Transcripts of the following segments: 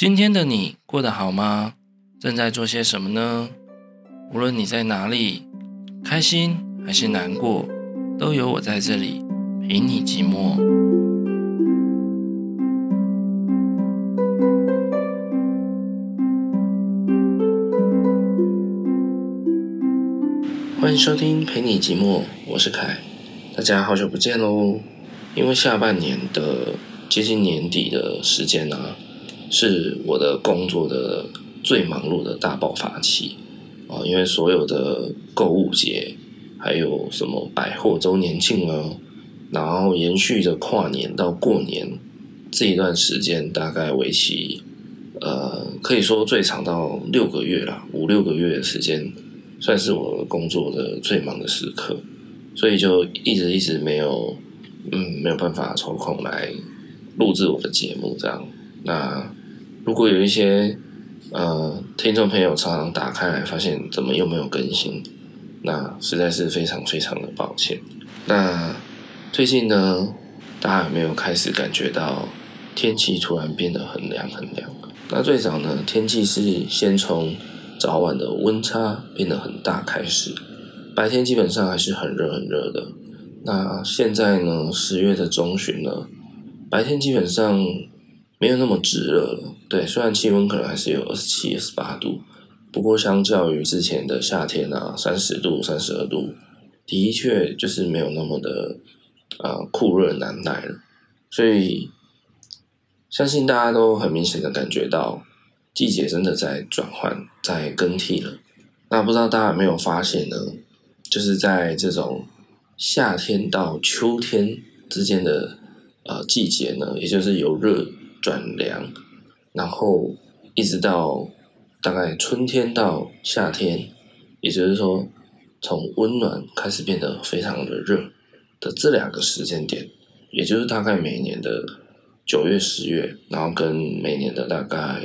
今天的你过得好吗？正在做些什么呢？无论你在哪里，开心还是难过，都有我在这里陪你寂寞。欢迎收听陪你寂寞，我是凯，大家好久不见喽！因为下半年的接近年底的时间啊，是我的工作的最忙碌的大爆发期啊，因为所有的购物节，还有什么百货周年庆啊，然后延续着跨年到过年这一段时间，大概为期呃，可以说最长到六个月了，五六个月的时间。算是我工作的最忙的时刻，所以就一直一直没有，嗯，没有办法抽空来录制我的节目这样。那如果有一些呃听众朋友常常打开来发现怎么又没有更新，那实在是非常非常的抱歉。那最近呢，大家有没有开始感觉到天气突然变得很凉很凉？那最早呢，天气是先从早晚的温差变得很大，开始白天基本上还是很热很热的。那现在呢，十月的中旬了，白天基本上没有那么炙热了。对，虽然气温可能还是有二十七、二十八度，不过相较于之前的夏天啊，三十度、三十二度，的确就是没有那么的啊、酷热难耐了。所以相信大家都很明显的感觉到。季节真的在转换，在更替了。那不知道大家有没有发现呢？就是在这种夏天到秋天之间的呃季节呢，也就是由热转凉，然后一直到大概春天到夏天，也就是说从温暖开始变得非常的热的这两个时间点，也就是大概每年的九月、十月，然后跟每年的大概。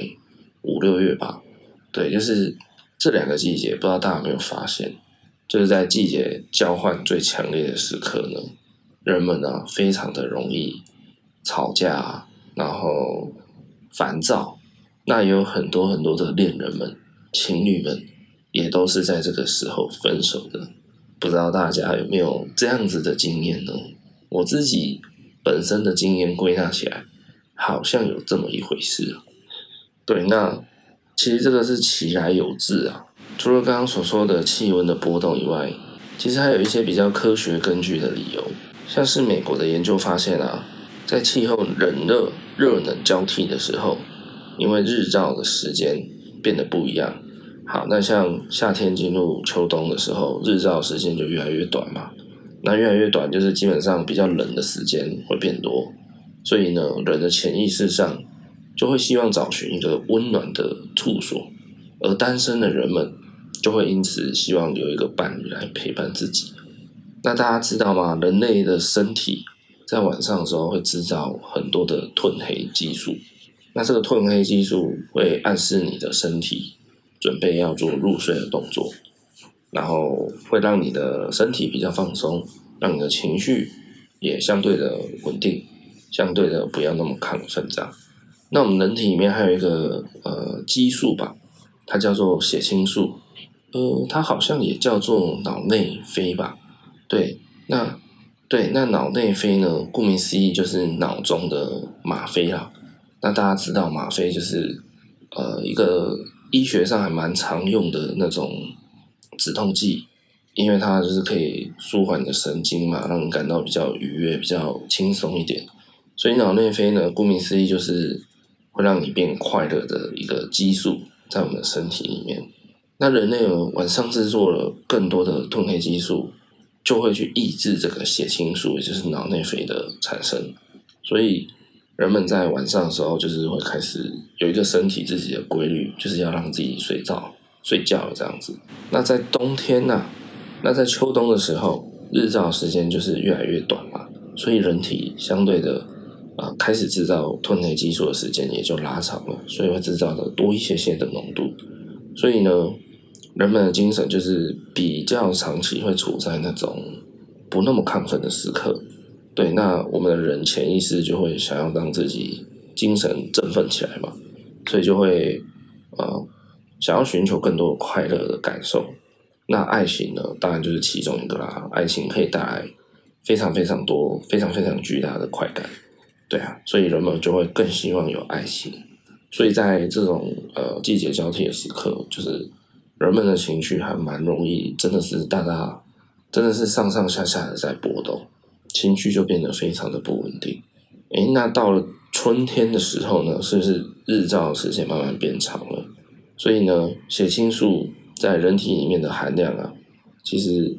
五六月吧，对，就是这两个季节，不知道大家有没有发现，就是在季节交换最强烈的时刻呢，人们呢非常的容易吵架，然后烦躁，那有很多很多的恋人们、情侣们，也都是在这个时候分手的。不知道大家有没有这样子的经验呢？我自己本身的经验归纳起来，好像有这么一回事。对，那其实这个是其来有自啊。除了刚刚所说的气温的波动以外，其实还有一些比较科学根据的理由。像是美国的研究发现啊，在气候冷热、热冷交替的时候，因为日照的时间变得不一样。好，那像夏天进入秋冬的时候，日照时间就越来越短嘛。那越来越短，就是基本上比较冷的时间会变多。所以呢，人的潜意识上。就会希望找寻一个温暖的处所，而单身的人们就会因此希望有一个伴侣来陪伴自己。那大家知道吗？人类的身体在晚上的时候会制造很多的褪黑激素，那这个褪黑激素会暗示你的身体准备要做入睡的动作，然后会让你的身体比较放松，让你的情绪也相对的稳定，相对的不要那么亢奋这样。那我们人体里面还有一个呃激素吧，它叫做血清素，呃，它好像也叫做脑内啡吧？对，那对，那脑内啡呢？顾名思义就是脑中的吗啡啊。那大家知道吗啡就是呃一个医学上还蛮常用的那种止痛剂，因为它就是可以舒缓你的神经嘛，让你感到比较愉悦、比较轻松一点。所以脑内啡呢，顾名思义就是。会让你变快乐的一个激素在我们的身体里面。那人类呢，晚上制作了更多的褪黑激素，就会去抑制这个血清素，也就是脑内啡的产生。所以人们在晚上的时候，就是会开始有一个身体自己的规律，就是要让自己睡觉、睡觉这样子。那在冬天呢、那在秋冬的时候，日照时间就是越来越短嘛，所以人体相对的。啊，开始制造褪黑激素的时间也就拉长了，所以会制造的多一些些的浓度。所以呢，人们的精神就是比较长期会处在那种不那么亢奋的时刻。对，那我们的人潜意识就会想要让自己精神振奋起来嘛。所以就会呃想要寻求更多快乐的感受。那爱情呢，当然就是其中一个啦。爱情可以带来非常非常多、非常非常巨大的快感，对啊，所以人们就会更希望有爱情。所以在这种呃季节交替的时刻，就是人们的情绪还蛮容易，真的是大大，真的是上上下下的在波动，情绪就变得非常的不稳定。诶，那到了春天的时候呢，是不是日照时间慢慢变长了？所以呢，血清素在人体里面的含量啊，其实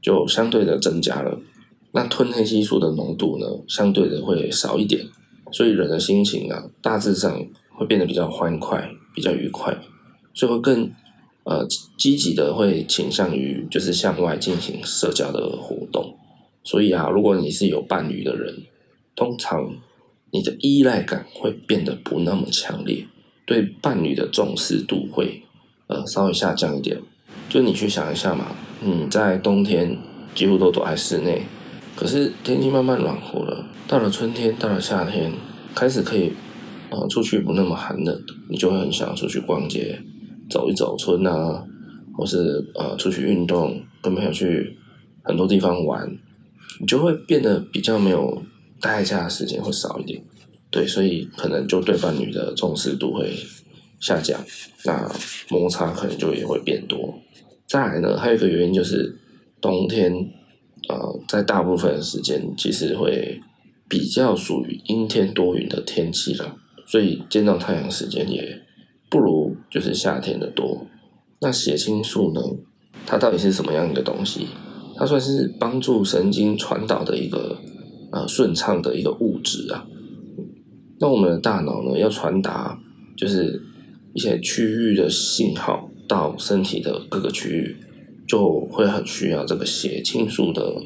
就相对的增加了。那褪黑激素的浓度呢，相对的会少一点。所以人的心情啊，大致上会变得比较欢快，比较愉快，所以会更呃积极的会倾向于就是向外进行社交的活动。所以啊，如果你是有伴侣的人，通常你的依赖感会变得不那么强烈，对伴侣的重视度会呃稍微下降一点。就你去想一下嘛，你在冬天几乎都躲在室内，可是天气慢慢暖和了，到了春天，到了夏天，开始可以呃出去不那么寒冷，你就会很想出去逛街，走一走春啊，或是呃出去运动，跟朋友去很多地方玩，你就会变得比较没有。待在家的时间会少一点，对，所以可能就对伴侣的重视度会下降，那摩擦可能就也会变多。再来呢，还有一个原因就是冬天，呃，在大部分的时间其实会比较属于阴天多云的天气了，所以见到太阳时间也不如就是夏天的多。那血清素呢，它到底是什么样一个东西？它算是帮助神经传导的一个。呃，顺畅的一个物质啊，那我们的大脑呢，要传达就是一些区域的信号到身体的各个区域，就会很需要这个血清素的，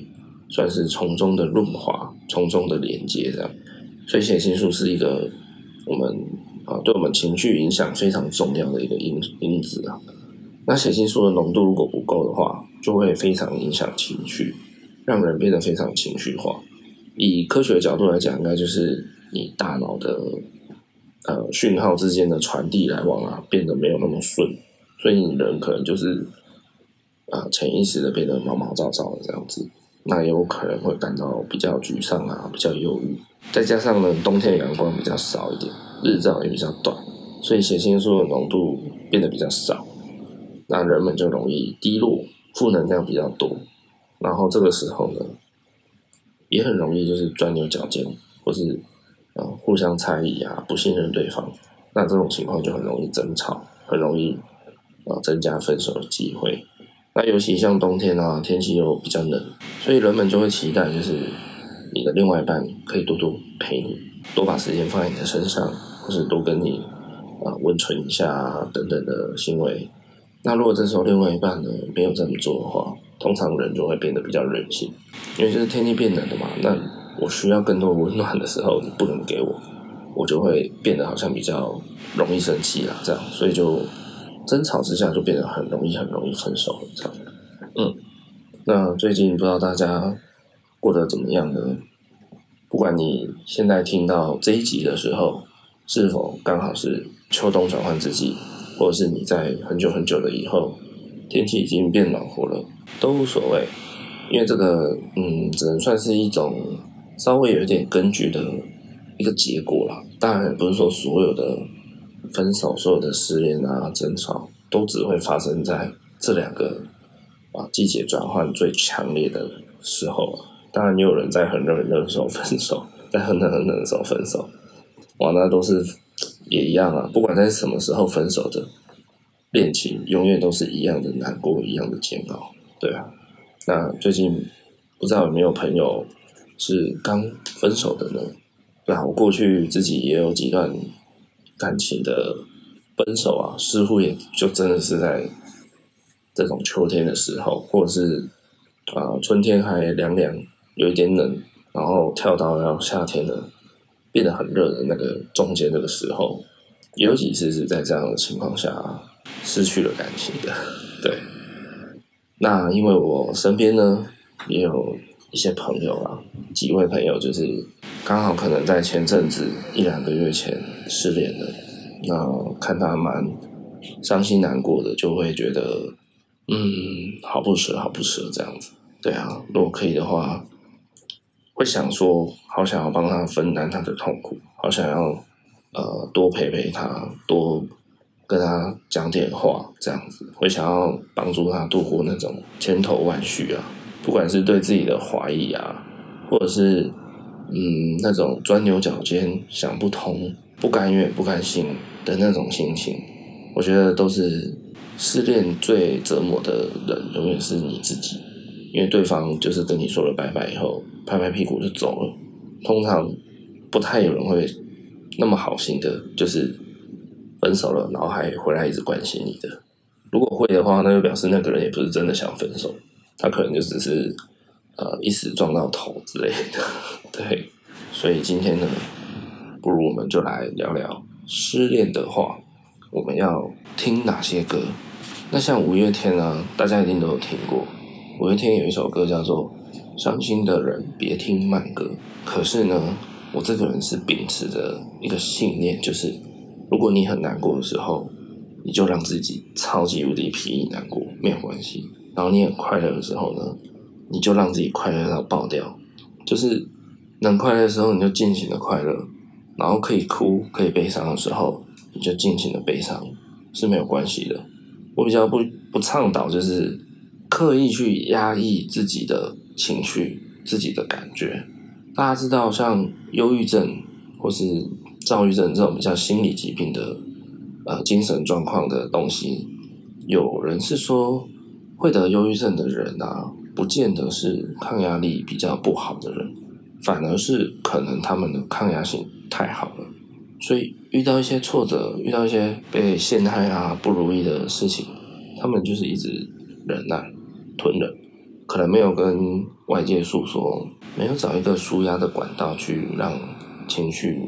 算是从中的润滑，从中的连接这样。所以血清素是一个我们啊，对我们情绪影响非常重要的一个因因子啊。那血清素的浓度如果不够的话，就会非常影响情绪，让人变得非常情绪化。以科学的角度来讲，应该就是你大脑的呃讯号之间的传递来往啊，变得没有那么顺，所以你人可能就是啊潜意识的变得毛毛躁躁的这样子，那也有可能会感到比较沮丧啊，比较忧郁。再加上呢，冬天阳光比较少一点，日照也比较短，所以血清素的浓度变得比较少，那人们就容易低落，负能量比较多，然后这个时候呢。也很容易就是钻牛角尖，或是呃互相猜疑啊，不信任对方，那这种情况就很容易争吵，很容易啊增加分手的机会。那尤其像冬天啊，天气又比较冷，所以人们就会期待就是你的另外一半可以多多陪你，多把时间放在你的身上，或是多跟你啊温存一下啊等等的行为。那如果这时候另外一半呢没有这么做的话，通常人就会变得比较任性，因为就是天气变冷的嘛。那我需要更多温暖的时候，你不能给我，我就会变得好像比较容易生气啦。这样，所以就争吵之下就变得很容易、很容易分手。这样，嗯，那最近不知道大家过得怎么样呢？不管你现在听到这一集的时候，是否刚好是秋冬转换之际，或者是你在很久很久的以后，天气已经变暖和了。都无所谓，因为这个，嗯，只能算是一种稍微有一点根据的一个结果啦。当然，不是说所有的分手、所有的失恋啊、争吵，都只会发生在这两个啊季节转换最强烈的时候。当然，也有人在很热很热的时候分手，在很冷很冷的时候分手。哇，那都是也一样啊。不管在什么时候分手的恋情，永远都是一样的难过，一样的煎熬。对啊，那最近不知道有没有朋友是刚分手的呢？对啊，我过去自己也有几段感情的分手啊，似乎也就真的是在这种秋天的时候，或者是啊、春天还凉凉，有一点冷，然后跳到要夏天的变得很热的那个中间那个时候，有几次是在这样的情况下失去了感情的，对。那因为我身边呢也有一些朋友啊，几位朋友就是刚好可能在前阵子一两个月前失恋了，那看他蛮伤心难过的，就会觉得，嗯，好不舍，好不舍这样子。对啊，如果可以的话，会想说，好想要帮他分担他的痛苦，好想要呃多陪陪他，多跟他讲点话，这样子会想要帮助他度过那种千头万绪啊，不管是对自己的怀疑啊，或者是嗯那种钻牛角尖、想不通、不甘愿、不甘心的那种心情，我觉得都是失恋最折磨的人，永远是你自己。因为对方就是跟你说了拜拜以后，拍拍屁股就走了。通常不太有人会那么好心的，就是分手了，然后还回来一直关心你的。如果会的话，那就表示那个人也不是真的想分手，他可能就只是呃一时撞到头之类的。对，所以今天呢，不如我们就来聊聊失恋的话，我们要听哪些歌？那像五月天啊，大家一定都有听过。五月天有一首歌叫做《伤心的人别听慢歌》，可是呢，我这个人是秉持着一个信念，就是如果你很难过的时候，你就让自己超级无敌霹雳难过，没有关系。然后你很快乐的时候呢，你就让自己快乐到爆掉，就是能快乐的时候你就尽情的快乐，然后可以哭可以悲伤的时候你就尽情的悲伤，是没有关系的。我比较不不倡导就是。刻意去压抑自己的情绪、自己的感觉。大家知道，像忧郁症或是躁郁症这种比较心理疾病的呃精神状况的东西，有人是说会得忧郁症的人啊，不见得是抗压力比较不好的人，反而是可能他们的抗压性太好了，所以遇到一些挫折、遇到一些被陷害啊、不如意的事情，他们就是一直忍耐。吞了，可能没有跟外界诉说，没有找一个舒压的管道去让情绪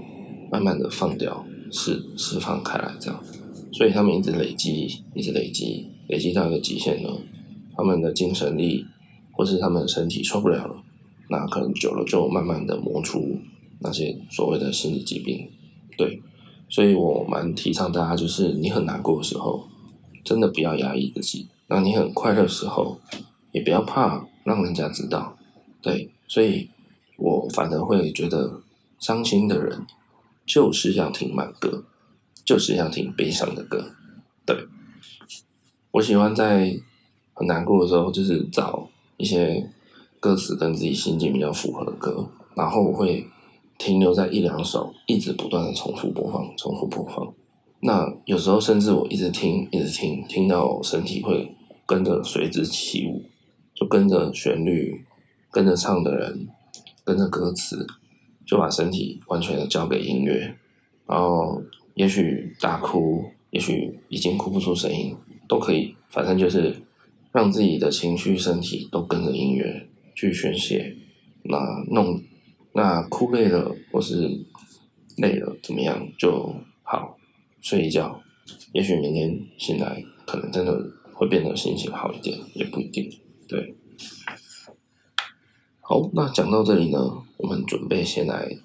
慢慢的放掉、释释放开来，这样，所以他们一直累积，一直累积，累积到一个极限呢，他们的精神力或是他们的身体受不了了，那可能久了就慢慢的磨出那些所谓的心理疾病，对，所以我蛮提倡大家，就是你很难过的时候，真的不要压抑自己。当你很快乐的时候，也不要怕让人家知道，对，所以我反而会觉得，伤心的人就是要听慢歌，就是要听悲伤的歌，对。我喜欢在很难过的时候，就是找一些歌词跟自己心境比较符合的歌，然后我会停留在一两首，一直不断的重复播放，重复播放。那有时候甚至我一直听，一直听，听到身体会。跟着随之起舞，就跟着旋律，跟着唱的人，跟着歌词，就把身体完全的交给音乐，然后也许大哭，也许已经哭不出声音，都可以，反正就是让自己的情绪、身体都跟着音乐去宣泄。那弄，那哭累了或是累了怎么样就好，睡一觉，也许明天醒来可能真的。会变得心情好一点，也不一定。对，好，那讲到这里呢，我们准备先来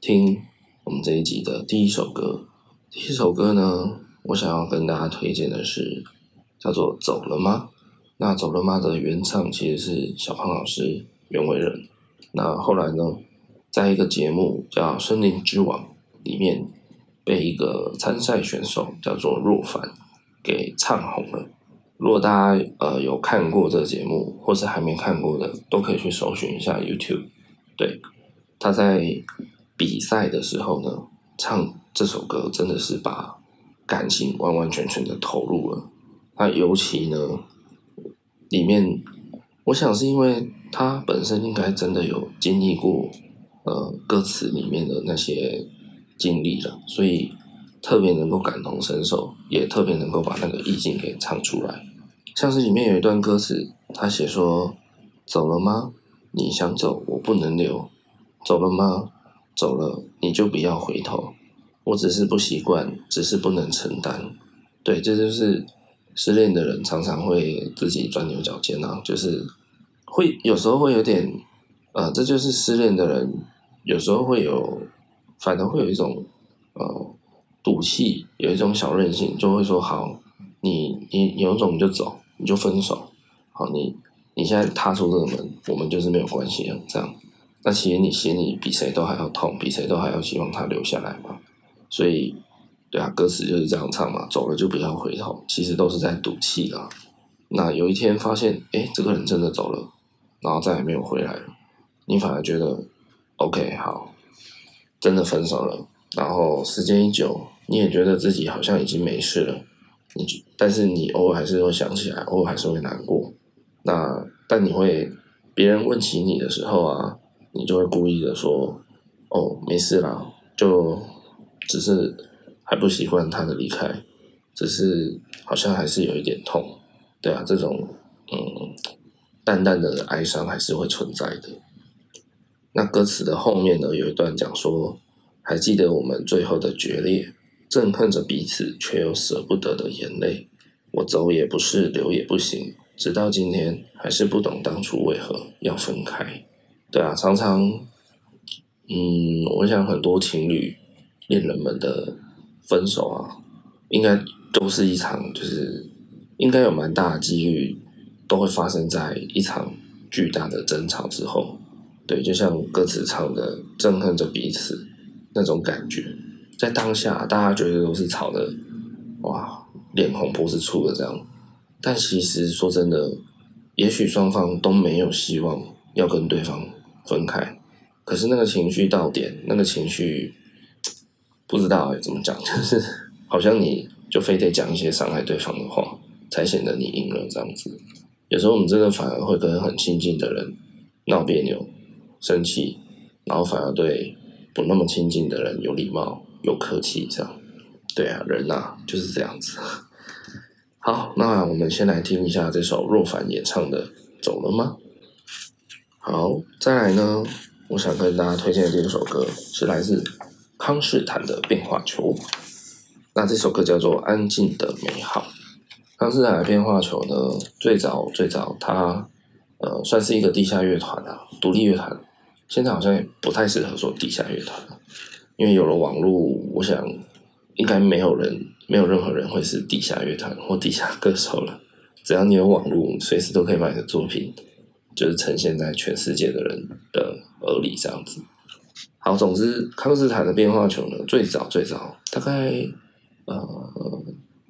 听我们这一集的第一首歌。第一首歌呢，我想要跟大家推荐的是叫做《走了吗》。那《走了吗》的原唱其实是小胖老师袁惟仁。那后来呢，在一个节目叫《森林之王》里面，被一个参赛选手叫做若凡给唱红了。如果大家呃有看过这个节目，或是还没看过的，都可以去搜寻一下 YouTube。对，他在比赛的时候呢，唱这首歌真的是把感情完完全全的投入了。他尤其呢，里面我想是因为他本身应该真的有经历过呃歌词里面的那些经历了，所以。特别能够感同身受，也特别能够把那个意境给唱出来。像是里面有一段歌词，他写说：“走了吗？你想走，我不能留。走了吗？走了，你就不要回头。我只是不习惯，只是不能承担。”对，这就是失恋的人常常会自己钻牛角尖啊，就是会有时候会有点，呃，这就是失恋的人有时候会有，反而会有一种，呃。赌气，有一种小任性，就会说好，你你有种你就走，你就分手，好，你你现在踏出这个门，我们就是没有关系了，这样。那其实你心里比谁都还要痛，比谁都还要希望他留下来嘛。所以，对啊，歌词就是这样唱嘛，走了就不要回头，其实都是在赌气啊。那有一天发现，哎，这个人真的走了，然后再也没有回来了，你反而觉得，OK，好，真的分手了。然后时间一久，你也觉得自己好像已经没事了，你但是你偶尔还是会想起来，偶尔还是会难过。那但你会，别人问起你的时候啊，你就会故意的说，哦，没事啦，就只是还不习惯他的离开，只是好像还是有一点痛。对啊，这种嗯淡淡的哀伤还是会存在的。那歌词的后面呢，有一段讲说，还记得我们最后的决裂，憎恨着彼此，却又舍不得的眼泪。我走也不是，留也不行，直到今天还是不懂当初为何要分开。对啊，常常嗯，我想很多情侣恋人们的分手啊，应该都是一场就是。应该有蛮大的几率都会发生在一场巨大的争吵之后，对，就像歌词唱的“憎恨着彼此”那种感觉，在当下大家觉得都是吵的，哇，脸红脖子粗的这样，但其实说真的，也许双方都没有希望要跟对方分开，可是那个情绪到点，那个情绪不知道哎怎么讲，就是好像你就非得讲一些伤害对方的话。才显得你赢了这样子，有时候我们真的反而会跟很亲近的人闹别扭、生气，然后反而对不那么亲近的人有礼貌、有客气这样。对啊，人呐就是这样子。好，那我们先来听一下这首若凡演唱的《走了吗》。好，再来呢，我想跟大家推荐的这首歌是来自康士坦的《变化球》。那这首歌叫做《安静的美好》。康士坦的变化球呢，最早最早，它呃算是一个地下乐团啊，独立乐团。现在好像也不太适合说地下乐团，因为有了网络，我想应该没有人，没有任何人会是地下乐团或地下歌手了。只要你有网络，随时都可以把你的作品，就是呈现在全世界的人的耳里这样子。好，总之康斯坦的变化球呢，最早最早，大概呃。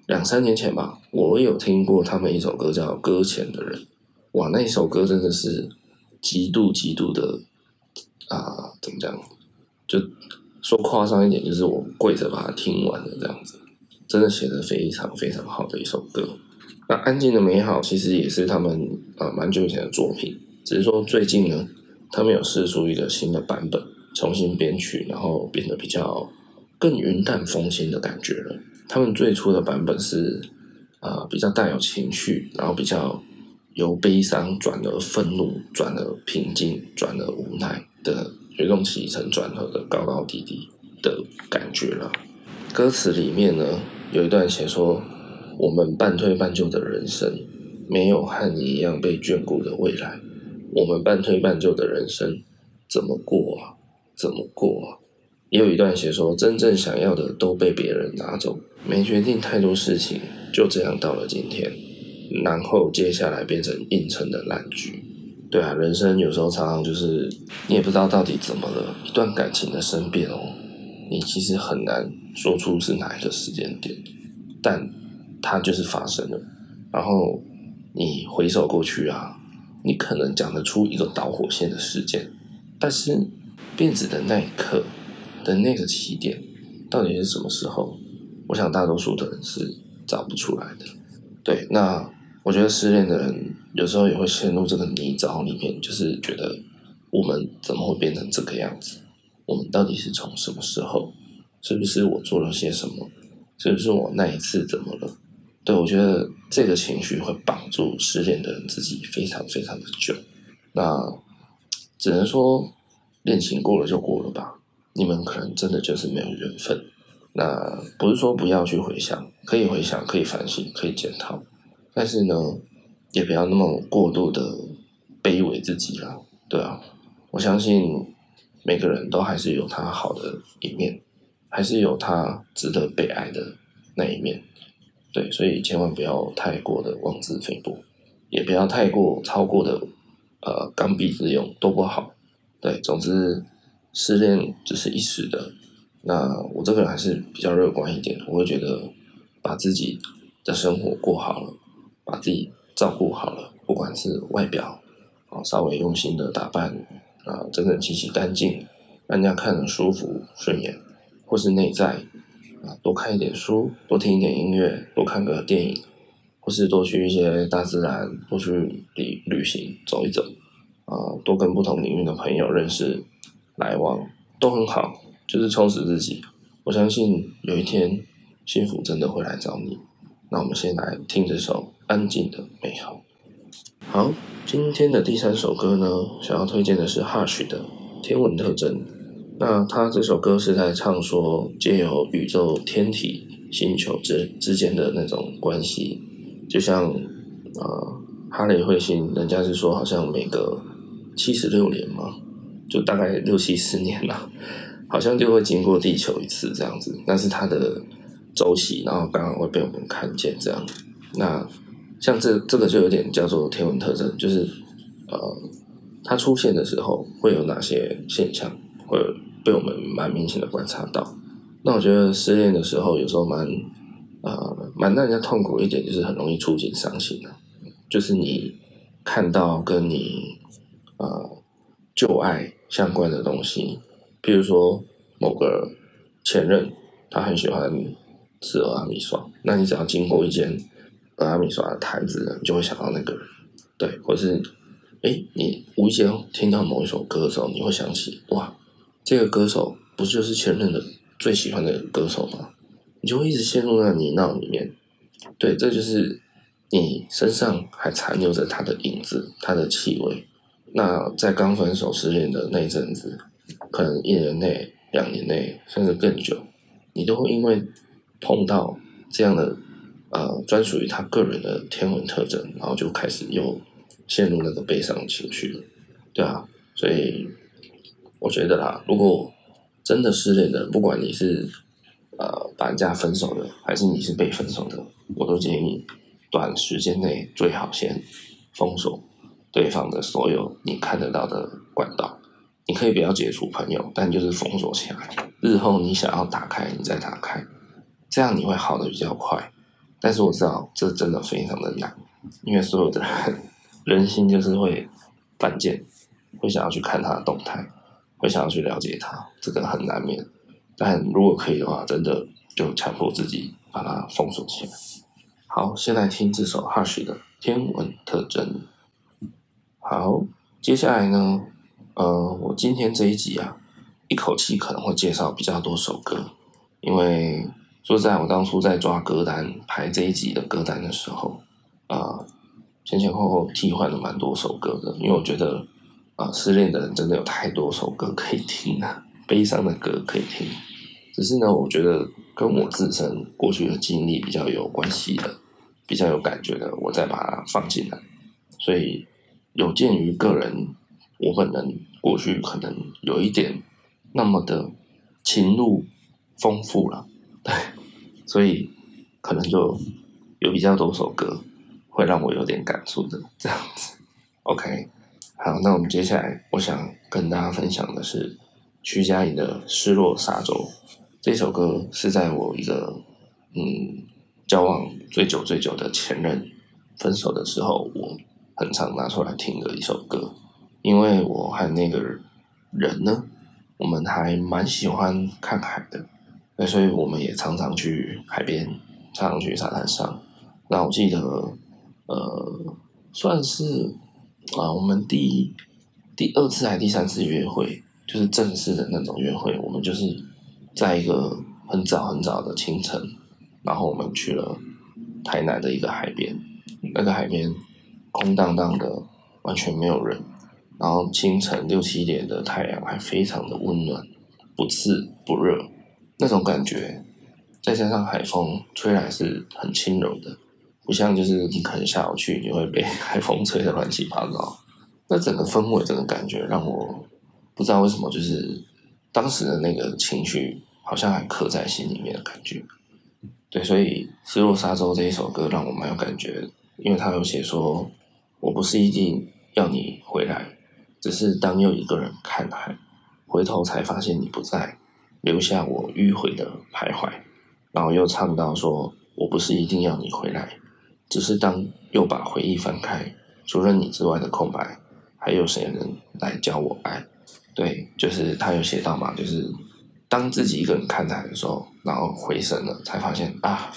两三年前吧，我有听过他们一首歌叫《搁浅的人》，哇，那一首歌真的是极度极度的啊、怎么讲？就说夸张一点，就是我跪着把它听完了这样子，真的写得非常非常好的一首歌。那《安静的美好》其实也是他们啊蛮久以前的作品，只是说最近呢，他们有试出一个新的版本，重新编曲，然后变得比较更云淡风轻的感觉了。他们最初的版本是，啊、比较带有情绪，然后比较由悲伤转而愤怒，转而平静，转而无奈的，有一种起承转合的高高低低的感觉了。歌词里面呢，有一段写说：“我们半推半就的人生，没有和你一样被眷顾的未来。我们半推半就的人生，怎么过啊？怎么过啊？”也有一段写说：“真正想要的都被别人拿走。”没决定太多事情，就这样到了今天，然后接下来变成硬撑的烂局。对啊，人生有时候常常就是你也不知道到底怎么了，一段感情的生变哦，你其实很难说出是哪一个时间点，但它就是发生了。然后你回首过去啊，你可能讲得出一个导火线的事件，但是变质的那一刻的那个起点到底是什么时候？我想大多数的人是找不出来的，对。那我觉得失恋的人有时候也会陷入这个泥沼里面，就是觉得我们怎么会变成这个样子？我们到底是从什么时候？是不是我做了些什么？是不是我那一次怎么了？对，我觉得这个情绪会绑住失恋的人自己非常非常的久。那只能说恋情过了就过了吧，你们可能真的就是没有缘分。那不是说不要去回想，可以回想，可以反省，可以检讨，但是呢，也不要那么过度的卑微自己啦，对啊，我相信每个人都还是有他好的一面，还是有他值得被爱的那一面。对，所以千万不要太过的妄自菲薄，也不要太过超过的呃刚愎自用都不好。对，总之失恋只是一时的。那我这个人还是比较乐观一点，我会觉得把自己的生活过好了，把自己照顾好了，不管是外表啊，稍微用心的打扮啊，整整齐齐干净，让人家看着舒服顺眼，或是内在啊，多看一点书，多听一点音乐，多看个电影，或是多去一些大自然，多去旅旅行走一走啊，多跟不同领域的朋友认识来往，都很好。就是充实自己，我相信有一天幸福真的会来找你。那我们先来听这首《安静的美好》。好，今天的第三首歌呢，想要推荐的是 Hush 的《天文特征》。那他这首歌是在唱说，借由宇宙天体星球之之间的那种关系，就像呃哈雷彗星，人家是说好像每隔七十六年嘛，就大概六七十年了。好像就会经过地球一次这样子，那是它的周期，然后刚好会被我们看见这样。那像这这个就有点叫做天文特征，就是呃，它出现的时候会有哪些现象，会被我们蛮明显的观察到。那我觉得失恋的时候有时候蛮呃蛮让人家痛苦一点，就是很容易触景伤情的，就是你看到跟你呃旧爱相关的东西。比如说某个前任，他很喜欢吃阿米刷，那你只要经过一间阿米刷的台子，你就会想到那个人，对，或是哎，你无意间听到某一首歌的时候，你会想起哇，这个歌手不就是前任的最喜欢的歌手吗？你就会一直陷入那个泥淖里面，对，这就是你身上还残留着他的影子，他的气味。那在刚分手失恋的那一阵子。可能一年内、两年内，甚至更久，你都会因为碰到这样的呃专属于他个人的天文特征，然后就开始又陷入那个悲伤情绪了，对啊，所以我觉得啦，如果真的失恋的，不管你是呃把人家分手的，还是你是被分手的，我都建议短时间内最好先封锁对方的所有你看得到的管道。你可以不要解除朋友，但就是封锁起来。日后你想要打开，你再打开，这样你会好的比较快。但是我知道这真的非常的难，因为所有的人人心就是会犯贱，会想要去看他的动态，会想要去了解他，这个很难免。但如果可以的话，真的就强迫自己把它封锁起来。好，先来听这首 Hush 的《天文特征》。好，接下来呢？呃，我今天这一集啊，一口气可能会介绍比较多首歌，因为说实在，我当初在抓歌单排这一集的歌单的时候，啊、呃，前前后后替换了蛮多首歌的，因为我觉得啊、失恋的人真的有太多首歌可以听了，悲伤的歌可以听，只是呢，我觉得跟我自身过去的经历比较有关系的，比较有感觉的，我再把它放进来，所以有鉴于个人。我本人过去可能有一点那么的情路丰富了，所以可能就有比较多首歌会让我有点感触的这样子。OK，好，那我们接下来我想跟大家分享的是徐佳莹的《失落沙洲》这首歌，是在我一个嗯交往最久最久的前任分手的时候，我很常拿出来听的一首歌。因为我和那个人呢，我们还蛮喜欢看海的，那所以我们也常常去海边，常常去沙滩上。那我记得，呃，算是啊，我们第第二次还第三次约会，就是正式的那种约会，我们就是在一个很早很早的清晨，然后我们去了台南的一个海边，那个海边空荡荡的，完全没有人。然后清晨六七点的太阳还非常的温暖，不刺不热，那种感觉，再加上海风吹来是很轻柔的，不像就是你可能下午去你会被海风吹得乱七八糟。那整个氛围，整个感觉让我不知道为什么，就是当时的那个情绪好像还刻在心里面的感觉。对，所以《失落沙洲》这一首歌让我蛮有感觉，因为他有写说：“我不是一定要你回来，只是当又一个人看海，回头才发现你不在，留下我迂回的徘徊。”然后又唱到说：“我不是一定要你回来，只是当又把回忆翻开，除了你之外的空白，还有谁能来教我爱？”对，就是他有写到嘛，就是。当自己一个人看海的时候，然后回神了，才发现啊，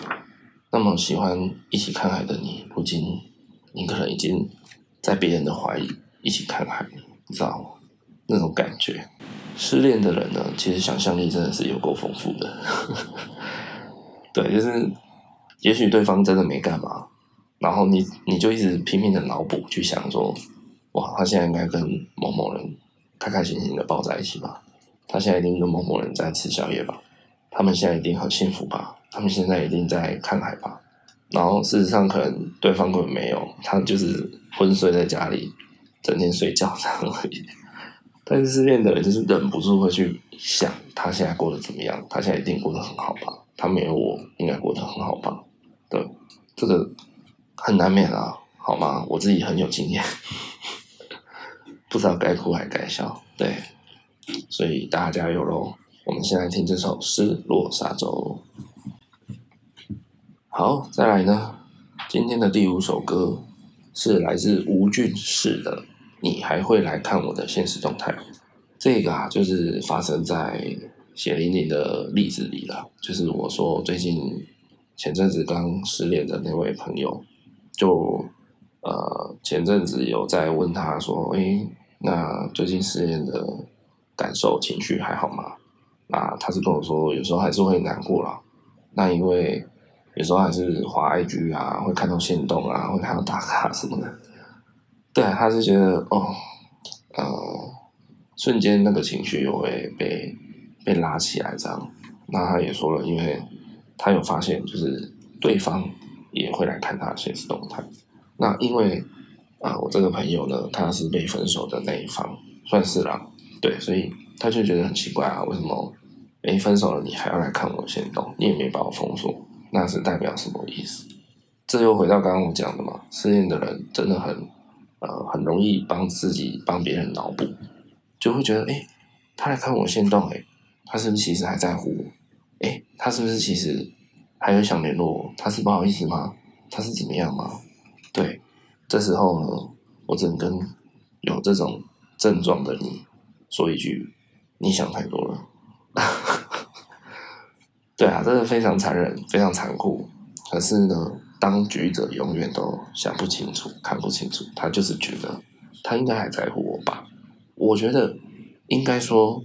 那么喜欢一起看海的你，如今你可能已经在别人的怀里一起看海，你知道吗？那种感觉。失恋的人呢，其实想象力真的是有够丰富的。对，就是也许对方真的没干嘛，然后你你就一直拼命的脑补，去想说，哇，他现在应该跟某某人开开心心的抱在一起吧。他现在一定跟某某人在吃宵夜吧？他们现在一定很幸福吧？他们现在一定在看海吧？然后事实上，可能对方根本没有，他就是昏睡在家里，整天睡觉这样而已。但是失恋的人就是忍不住会去想，他现在过得怎么样？他现在一定过得很好吧？他没有我，应该过得很好吧？对，这个很难免啊，好吗？我自己很有经验，不知道该哭还该笑，对。所以大家加油喽！我们现在听这首《失落沙洲》。好，再来呢，今天的第五首歌是来自吴俊士的《你还会来看我的现实动态》。这个啊，就是发生在血淋淋的例子里了。就是我说最近前阵子刚失恋的那位朋友，就呃前阵子有在问他说：“诶，那最近失恋的？”感受情绪还好吗？那他是跟我说，有时候还是会难过啦。那因为有时候还是滑 IG 啊，会看到限动啊，会看到打卡什么的。对，他是觉得哦，呃，瞬间那个情绪又会被被拉起来这样。那他也说了，因为他有发现，就是对方也会来看他的现实动态。那因为啊、我这个朋友呢，他是被分手的那一方，算是啦。对，所以他就觉得很奇怪啊，为什么？诶，分手了你还要来看我的限动？你也没把我封锁，那是代表什么意思？这又回到刚刚我讲的嘛，失恋的人真的很呃很容易帮自己帮别人脑补，就会觉得诶，他来看我限动，诶，他是不是其实还在乎我？诶，他是不是其实还有想联络我？他是不好意思吗？他是怎么样吗？对，这时候呢，我只能跟有这种症状的你。说一句，你想太多了。对啊，真的非常残忍，非常残酷。可是呢，当局者永远都想不清楚，看不清楚。他就是觉得，他应该还在乎我吧？我觉得，应该说，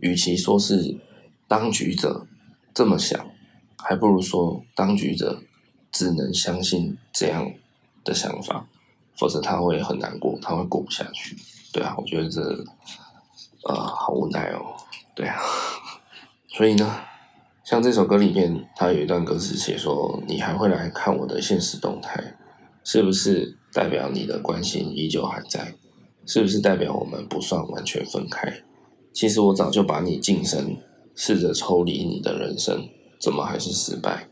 与其说是当局者这么想，还不如说当局者只能相信这样的想法，否则他会很难过，他会过不下去。对啊，我觉得这。呃，好无奈哦，对啊，所以呢，像这首歌里面，它有一段歌词写说：“你还会来看我的现实动态，是不是代表你的关心依旧还在？是不是代表我们不算完全分开？其实我早就把你晋升，试着抽离你的人生，怎么还是失败？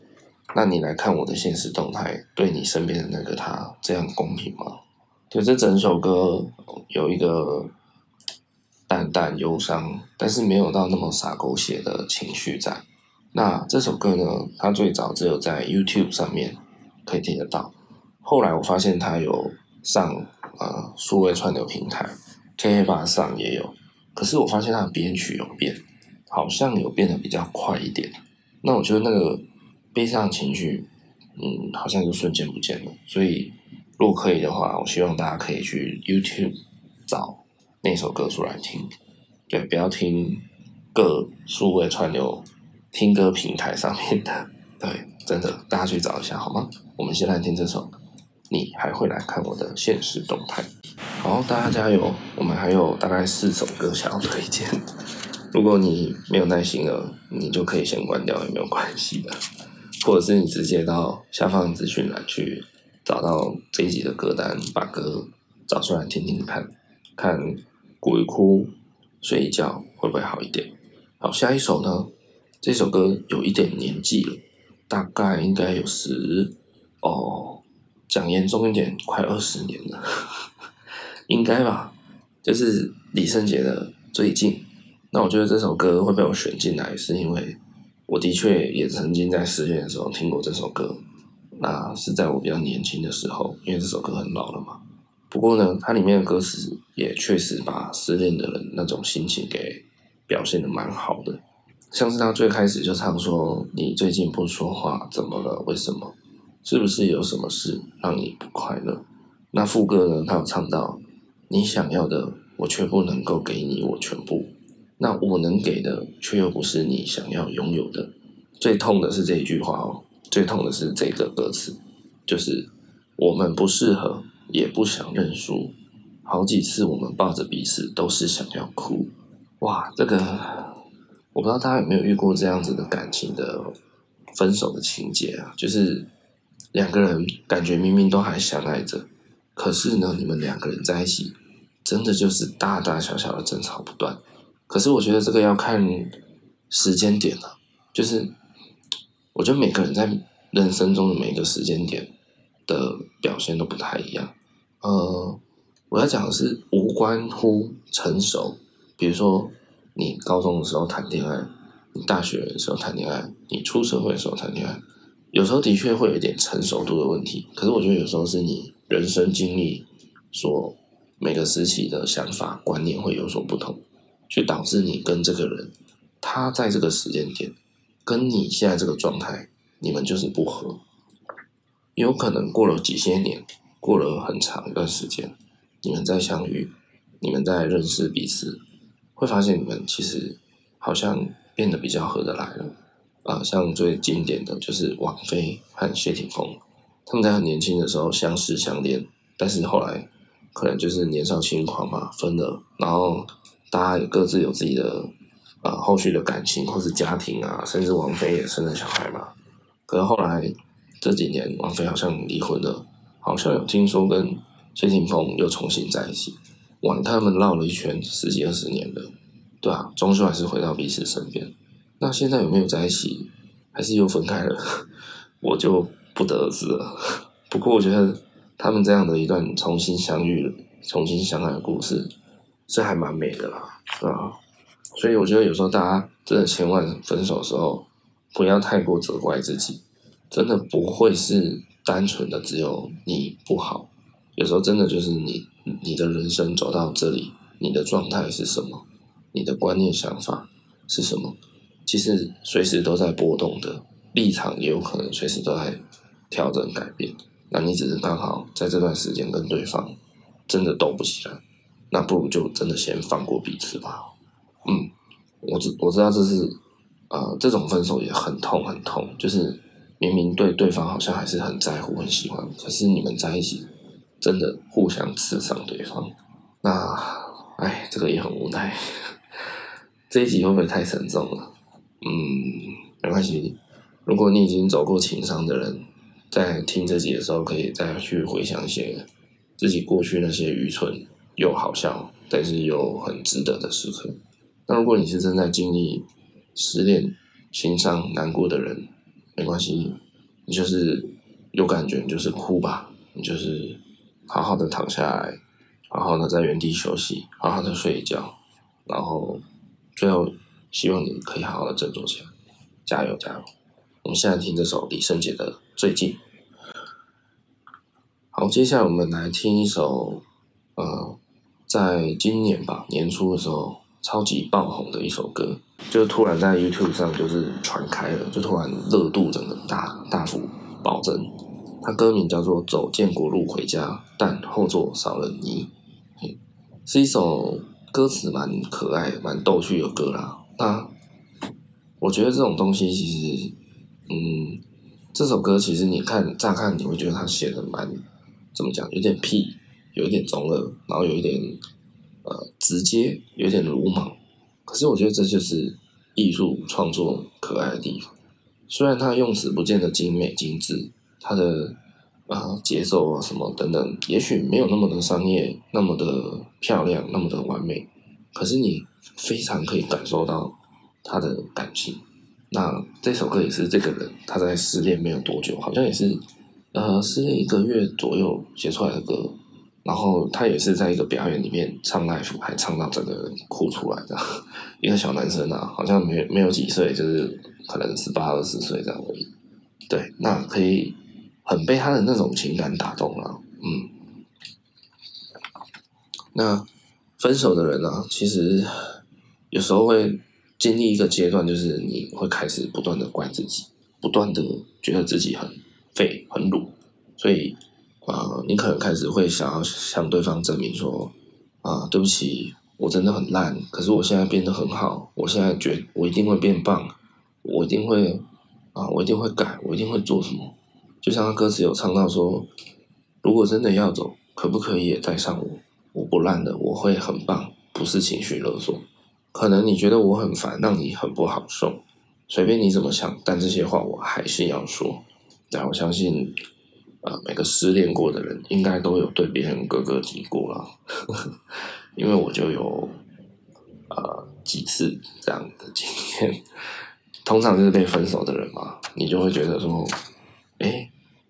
那你来看我的现实动态，对你身边的那个他，这样公平吗？”就这整首歌有一个。淡淡忧伤，但是没有到那么洒狗血的情绪在。那这首歌呢？它最早只有在 YouTube 上面可以听得到，后来我发现它有上呃数位串流平台，KK 上也有。可是我发现它的编曲有变，好像有变得比较快一点。那我觉得那个悲伤情绪，嗯，好像就瞬间不见了。所以如果可以的话，我希望大家可以去 YouTube 找。那首歌出来听，对，不要听各数位串流听歌平台上面的，对，真的，大家去找一下好吗？我们先来听这首，你还会来看我的现实动态？好，大家加油！我们还有大概四首歌想要推荐，如果你没有耐心了，你就可以先关掉，也没有关系的，或者是你直接到下方资讯栏去找到这一集的歌单，把歌找出来听听看，看。哭一哭，睡一觉会不会好一点？好，下一首呢？这首歌有一点年纪了，大概应该有十哦，讲严重一点，快二十年了，应该吧？就是李圣杰的《最近》。那我觉得这首歌会被我选进来，是因为我的确也曾经在失恋的时候听过这首歌。那是在我比较年轻的时候，因为这首歌很老了嘛。不过呢，它里面的歌词也确实把失恋的人那种心情给表现的蛮好的。像是他最开始就唱说：“你最近不说话，怎么了？为什么？是不是有什么事让你不快乐？”那副歌呢，他有唱到：“你想要的，我却不能够给你我全部。那我能给的，却又不是你想要拥有的。”最痛的是这一句话哦，最痛的是这个歌词，就是我们不适合，也不想认输。好几次我们抱着彼此，都是想要哭。哇，这个。我不知道大家有没有遇过这样子的感情的分手的情节啊？就是两个人感觉明明都还相爱着，可是呢，你们两个人在一起，真的就是大大小小的争吵不断。可是我觉得这个要看时间点了，就是我觉得每个人在人生中的每一个时间点的表现都不太一样。呃，我要讲的是无关乎成熟，比如说。你高中的时候谈恋爱，你大学的时候谈恋爱，你出社会的时候谈恋爱，有时候的确会有一点成熟度的问题。可是我觉得有时候是你人生经历所每个时期的想法观念会有所不同，去导致你跟这个人，他在这个时间点跟你现在这个状态，你们就是不合。有可能过了几些年，过了很长一段时间，你们再相遇，你们再认识彼此。会发现你们其实好像变得比较合得来了啊，像最经典的就是王菲和谢霆锋，他们在很年轻的时候相识相恋，但是后来可能就是年少轻狂嘛，分了，然后大家也各自有自己的呃后续的感情或是家庭啊，甚至王菲也生了小孩嘛。可是后来这几年王菲好像离婚了，好像有听说跟谢霆锋又重新在一起。往，他们绕了一圈，十几二十年了，对啊，终究还是回到彼此身边。那现在有没有在一起，还是又分开了？我就不得而知了。不过我觉得他们这样的一段重新相遇、重新相爱的故事，是还蛮美的啦，对啊。所以我觉得有时候大家真的千万分手的时候，不要太过责怪自己，真的不会是单纯的只有你不好。有时候真的就是你，你的人生走到这里，你的状态是什么？你的观念想法是什么？其实随时都在波动的，立场也有可能随时都在调整改变。那你只是刚好在这段时间跟对方真的斗不起来，那不如就真的先放过彼此吧。嗯，我知我知道这是啊、这种分手也很痛很痛，就是明明对对方好像还是很在乎很喜欢，可是你们在一起。真的互相刺伤对方，那哎，这个也很无奈。这一集会不会太沉重了？嗯，没关系。如果你已经走过情伤的人，在听这集的时候，可以再去回想一些自己过去那些愚蠢又好笑，但是又很值得的时刻。那如果你是正在经历失恋、情伤、难过的人，没关系，你就是有感觉，你就是哭吧，你就是。好好的躺下来，好好的在原地休息，好好的睡一觉，然后最后希望你可以好好的振作起来，加油加油！我们现在听这首李圣杰的《最近》。好，接下来我们来听一首，呃，在今年吧年初的时候超级爆红的一首歌，就突然在 YouTube 上就是传开了，就突然热度整个大大幅暴增。它歌名叫做《走建国路回家》，但后座少了你，是一首歌词蛮可爱、蛮逗趣的歌啦。那我觉得这种东西其实，嗯，这首歌其实你看乍看你会觉得它写的蛮怎么讲，有点屁，有一点中二，然后有一点呃直接，有点鲁莽。可是我觉得这就是艺术创作可爱的地方，虽然它用词不见得精美精致。它的啊节奏啊什么等等，也许没有那么的商业，那么的漂亮，那么的完美，可是你非常可以感受到他的感情，那这首歌也是这个人他在失恋没有多久，好像也是呃失恋一个月左右写出来的歌。然后他也是在一个表演里面唱 live，还唱到整个人哭出来的，一个小男生啊，好像没没有几岁，就是可能十八二十岁这样而已。对，那可以很被他的那种情感打动了，嗯。那分手的人呢、啊，其实有时候会经历一个阶段，就是你会开始不断的怪自己，不断的觉得自己很废很鲁，所以。啊、你可能开始会想要向对方证明说，啊、对不起，我真的很烂，可是我现在变得很好，我现在觉我一定会变棒，我一定会啊、我一定会改，我一定会做什么。就像他歌词有唱到说，如果真的要走，可不可以也带上我？我不烂的，我会很棒，不是情绪勒索。可能你觉得我很烦，让你很不好受，随便你怎么想，但这些话我还是要说。但我相信。啊，每个失恋过的人应该都有对别人哥哥提过了，因为我就有呃几次这样的经验。通常就是被分手的人嘛，你就会觉得说，哎，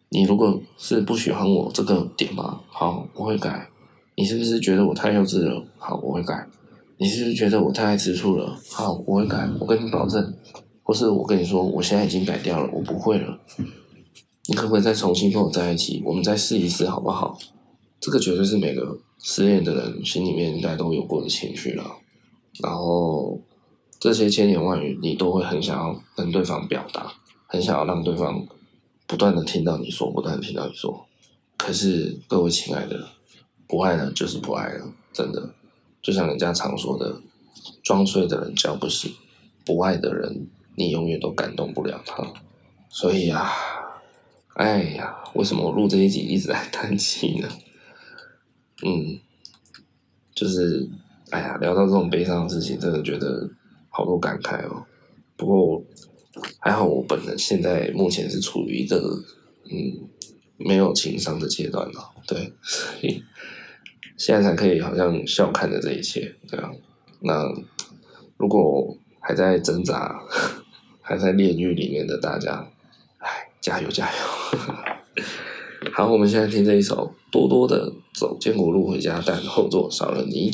你如果是不喜欢我这个点嘛，好，我会改。你是不是觉得我太幼稚了？好，我会改。你是不是觉得我太爱吃醋了？好，我会改。我跟你保证，或是我跟你说，我现在已经改掉了，我不会了。你可不可以再重新跟我在一起？我们再试一试好不好？这个绝对是每个失恋的人心里面应该都有过的情绪了。然后这些千言万语，你都会很想要跟对方表达，很想要让对方不断的听到你说，不断的听到你说。可是各位亲爱的，不爱了就是不爱了，真的。就像人家常说的，装睡的人叫不醒，不爱的人你永远都感动不了他。所以啊。哎呀，为什么我录这一集一直在叹气呢？嗯，就是哎呀，聊到这种悲伤的事情，真的觉得好多感慨哦。不过还好，我本人现在目前是处于一个嗯没有情商的阶段了，对，所以现在才可以好像笑看着这一切这样。那如果还在挣扎、还在炼狱里面的大家，哎，加油加油！好，我们现在听这一首多多的《走建国路回家》，但后座少了你。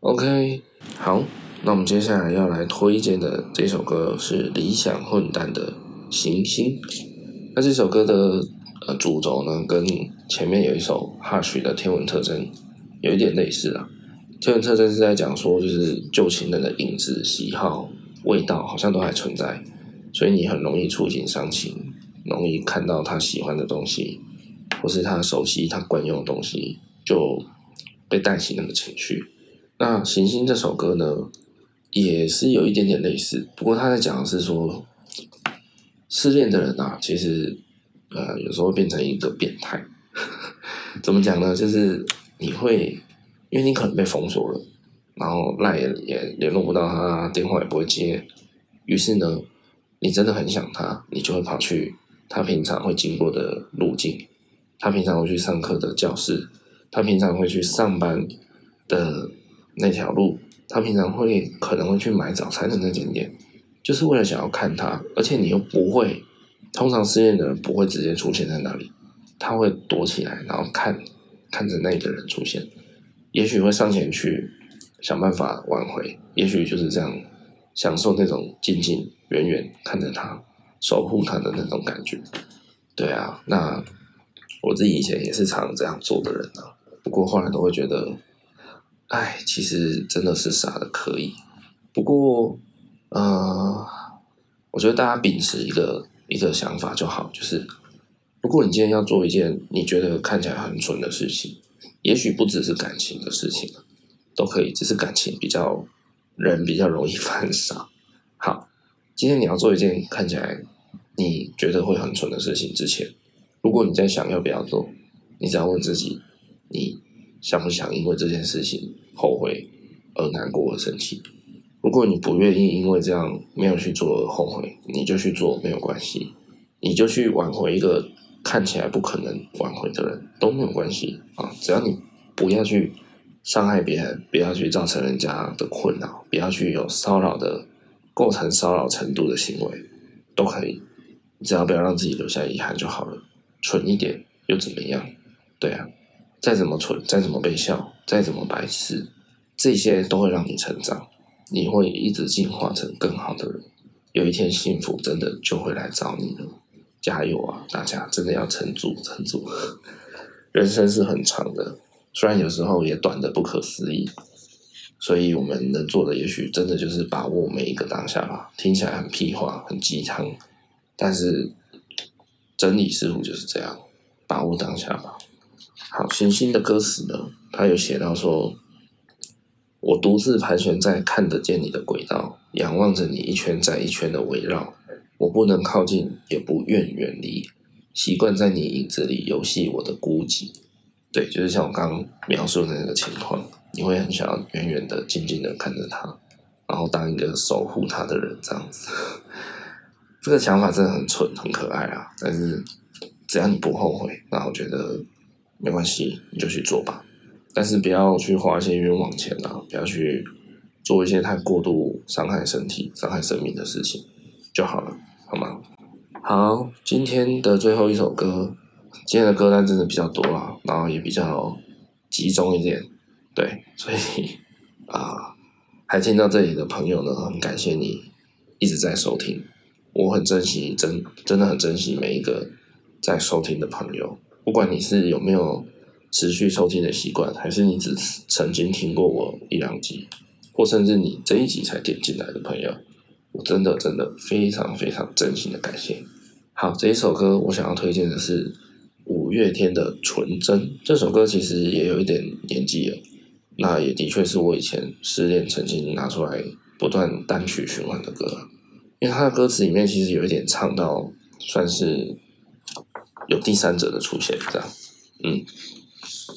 OK，好，那我们接下来要来推荐的这首歌是理想混蛋的《行星》。那这首歌的呃主轴呢，跟前面有一首 Hush 的《天文特征》有一点类似啊。天文特征是在讲说，就是旧情人的影子、喜好、味道好像都还存在，所以你很容易触景伤情。容易看到他喜欢的东西，或是他熟悉、他惯用的东西，就被带起那个情绪。那《行星》这首歌呢，也是有一点点类似，不过他在讲的是说，失恋的人啊，其实呃有时候变成一个变态。怎么讲呢？就是你会，因为你可能被封锁了，然后赖也也联络不到他，电话也不会接，于是呢，你真的很想他，你就会跑去。他平常会经过的路径，他平常会去上课的教室，他平常会去上班的那条路，他平常会可能会去买早餐的那间店，就是为了想要看他，而且你又不会，通常失恋的人不会直接出现在那里，他会躲起来，然后看看着那个人出现，也许会上前去想办法挽回，也许就是这样享受那种静静远远看着他。守护他的那种感觉，对啊，那我自己以前也是常这样做的人啊。不过后来都会觉得，哎，其实真的是傻的可以。不过，呃，我觉得大家秉持一个一个想法就好，就是如果你今天要做一件你觉得看起来很蠢的事情，也许不只是感情的事情，都可以，只是感情比较人比较容易 犯傻。好，今天你要做一件看起来。你觉得会很蠢的事情之前，如果你在想要不要做，你只要问自己，你想不想因为这件事情后悔而难过而生气？如果你不愿意因为这样没有去做而后悔，你就去做没有关系，你就去挽回一个看起来不可能挽回的人都没有关系啊！只要你不要去伤害别人，不要去造成人家的困扰，不要去有骚扰的构成骚扰程度的行为都可以，只要不要让自己留下遗憾就好了。蠢一点又怎么样？对啊，再怎么蠢，再怎么被笑，再怎么白痴，这些都会让你成长，你会一直进化成更好的人。有一天幸福真的就会来找你了，加油啊！大家真的要撑住，撑住。人生是很长的，虽然有时候也短的不可思议。所以我们能做的，也许真的就是把握每一个当下吧。听起来很屁话，很鸡汤，但是真理似乎就是这样，把握当下吧。好，行星的歌词呢，他有写到说：“我独自盘旋在看得见你的轨道，仰望着你一圈再一圈的围绕。我不能靠近，也不愿远离，习惯在你影子里游戏我的孤寂。”对，就是像我刚刚描述的那个情况。你会很想要远远的、静静的看着他，然后当一个守护他的人，这样子。这个想法真的很蠢、很可爱啊！但是只要你不后悔，那我觉得没关系，你就去做吧。但是不要去花一些冤枉钱啊！不要去做一些太过度伤害身体、伤害生命的事情就好了，好吗？好，今天的最后一首歌，今天的歌单真的比较多啊，然后也比较集中一点。对，所以啊，还听到这里的朋友呢，很感谢你一直在收听，我很珍惜，真真的很珍惜每一个在收听的朋友，不管你是有没有持续收听的习惯，还是你只曾经听过我一两集，或甚至你这一集才点进来的朋友，我真的真的非常非常真心的感谢。好，这一首歌我想要推荐的是五月天的《纯真》，这首歌其实也有一点年纪了。那也的确是我以前失恋曾经拿出来不断单曲循环的歌，因为他的歌词里面其实有一点唱到，算是有第三者的出现，这样。嗯，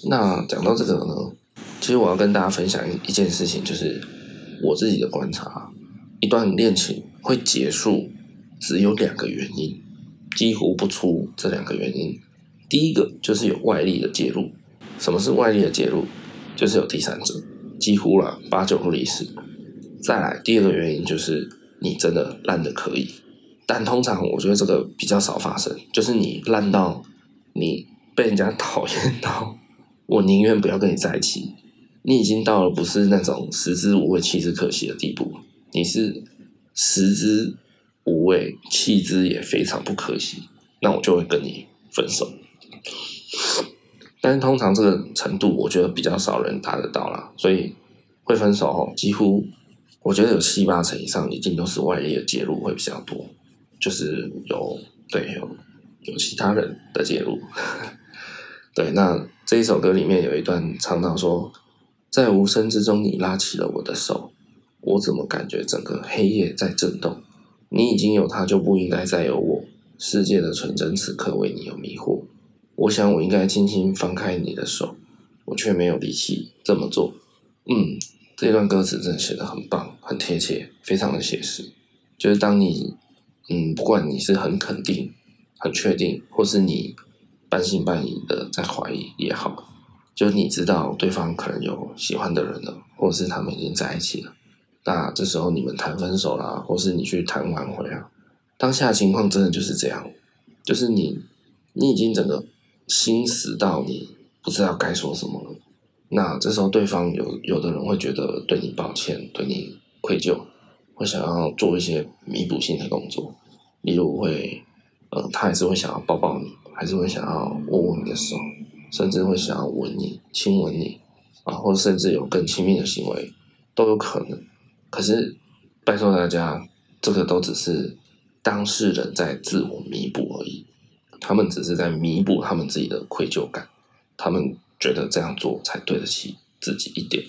那讲到这个呢，其实我要跟大家分享一件事情，就是我自己的观察，一段恋情会结束，只有两个原因，几乎不出这两个原因。第一个就是有外力的介入，什么是外力的介入？就是有第三者，几乎了八九不离十。再来第二个原因就是你真的烂的可以，但通常我觉得这个比较少发生，就是你烂到你被人家讨厌到，我宁愿不要跟你在一起。你已经到了不是那种食之无味弃之可惜的地步，你是食之无味弃之也非常不可惜，那我就会跟你分手。但是通常这个程度，我觉得比较少人达得到啦，所以会分手后，几乎我觉得有七八成以上，一定都是外力的介入会比较多，就是有对有有其他人的介入。对，那这一首歌里面有一段唱到说，在无声之中，你拉起了我的手，我怎么感觉整个黑夜在震动？你已经有他，就不应该再有我。世界的纯真，此刻为你有迷惑。我想，我应该轻轻放开你的手，我却没有力气这么做。嗯，这段歌词真的写得很棒，很贴切，非常的写实。就是当你，嗯，不管你是很肯定、很确定，或是你半信半疑的在怀疑也好，就你知道对方可能有喜欢的人了，或是他们已经在一起了，那这时候你们谈分手啦，或是你去谈挽回啊，当下情况真的就是这样，就是你，你已经整个。心死到你不知道该说什么了，那这时候对方有有的人会觉得对你抱歉，对你愧疚，会想要做一些弥补性的动作，例如会，呃，他还是会想要抱抱你，还是会想要握握你的手，甚至会想要吻你、亲吻你，啊，或者甚至有更亲密的行为都有可能。可是拜托大家，这个都只是当事人在自我弥补而已。他们只是在弥补他们自己的愧疚感，他们觉得这样做才对得起自己一点，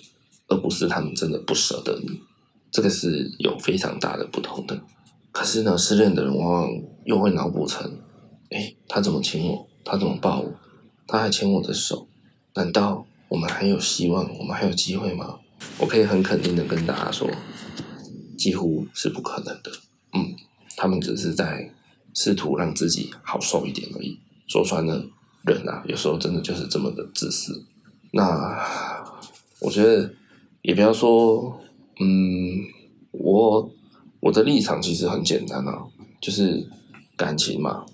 而不是他们真的不舍得你。这个是有非常大的不同的。可是呢，失恋的人往往又会脑补成：哎，他怎么亲我？他怎么抱我？他还牵我的手？难道我们还有希望？我们还有机会吗？我可以很肯定的跟大家说，几乎是不可能的。嗯，他们只是在。试图让自己好受一点而已。说穿了，人啊，有时候真的就是这么的自私。那我觉得，也不要说，嗯，我我的立场其实很简单啊，就是感情嘛，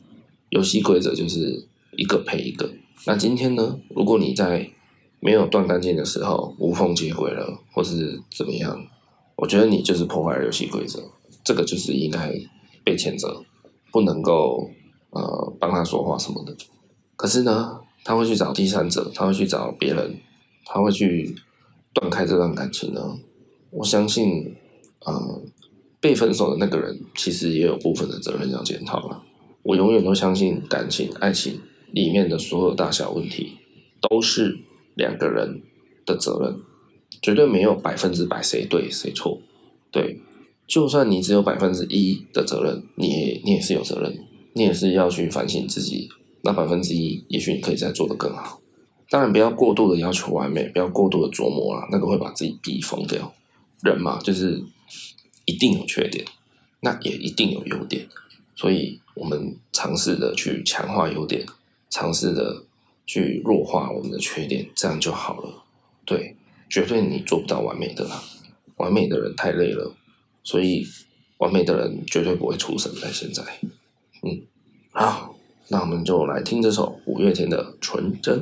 游戏规则就是一个配一个。那今天呢，如果你在没有断干净的时候无缝接轨了，或是怎么样，我觉得你就是破坏了游戏规则，这个就是应该被谴责，不能够呃帮他说话什么的。可是呢，他会去找第三者，他会去找别人，他会去断开这段感情呢。我相信，呃，被分手的那个人其实也有部分的责任要检讨了。我永远都相信，感情、爱情里面的所有大小问题都是两个人的责任，绝对没有百分之百谁对谁错。对，就算你只有百分之一的责任，你也你也是有责任，你也是要去反省自己。那百分之一，也许你可以再做得更好。当然，不要过度的要求完美，不要过度的琢磨啊，那个会把自己逼疯掉。人嘛，就是一定有缺点，那也一定有优点，所以我们尝试的去强化优点，尝试的去弱化我们的缺点，这样就好了。对，绝对你做不到完美的啦，完美的人太累了，所以完美的人绝对不会出生在现在。嗯，好，那我们就来听这首五月天的《纯真》。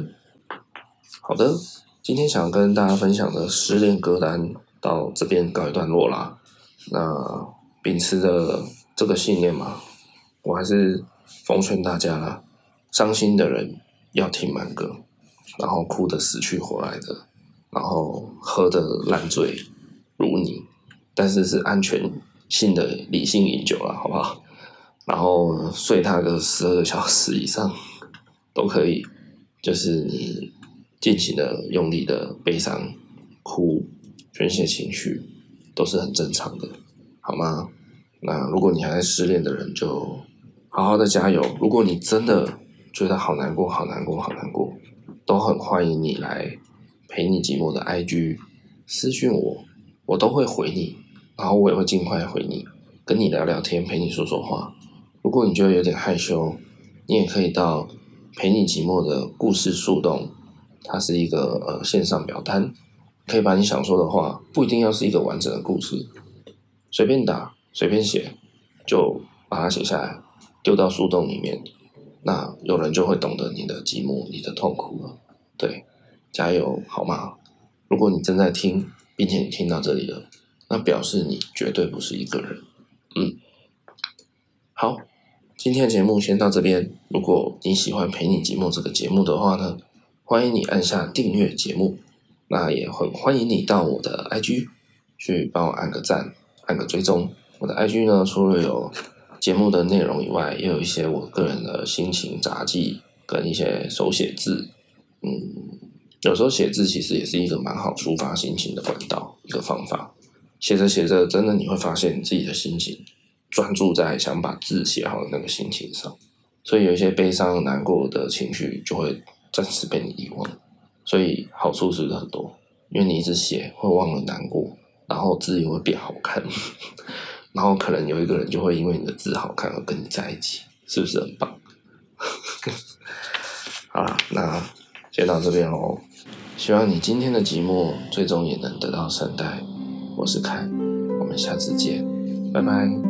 好的，今天想跟大家分享的失恋歌单。到这边告一段落啦。那秉持着这个信念嘛，我还是奉劝大家啦：伤心的人要听慢歌，然后哭得死去活来的，然后喝得烂醉如泥，但是是安全性的理性饮酒啦，好不好？然后睡他个十二个小时以上 都可以，就是尽情的用力的悲伤哭。宣泄情绪都是很正常的，好吗？那如果你还在失恋的人，就好好的加油。如果你真的觉得好难过、好难过、好难过，都很欢迎你来陪你寂寞的 IG 私信我，我都会回你，然后我也会尽快回你，跟你聊聊天，陪你说说话。如果你觉得有点害羞，你也可以到陪你寂寞的故事树洞，它是一个呃线上表单。可以把你想说的话，不一定要是一个完整的故事，随便打，随便写，就把它写下来，丢到树洞里面。那有人就会懂得你的寂寞，你的痛苦了。对，加油，好吗？如果你正在听，并且你听到这里了，那表示你绝对不是一个人。嗯，好，今天的节目先到这边。如果你喜欢《陪你寂寞》这个节目的话呢，欢迎你按下订阅节目。那也很欢迎你到我的 IG 去帮我按个赞，按个追踪。我的 IG 呢，除了有节目的内容以外，也有一些我个人的心情杂记跟一些手写字。嗯，有时候写字其实也是一个蛮好抒发心情的管道，一个方法。写着写着，真的你会发现你自己的心情专注在想把字写好的那个心情上，所以有一些悲伤难过的情绪就会暂时被你遗忘。所以好处是不是很多？因为你一直写会忘了难过，然后字也会变好看，然后可能有一个人就会因为你的字好看而跟你在一起，是不是很棒？好啦，那先到这边喽。希望你今天的寂寞最终也能得到善待。我是凯，我们下次见，拜拜。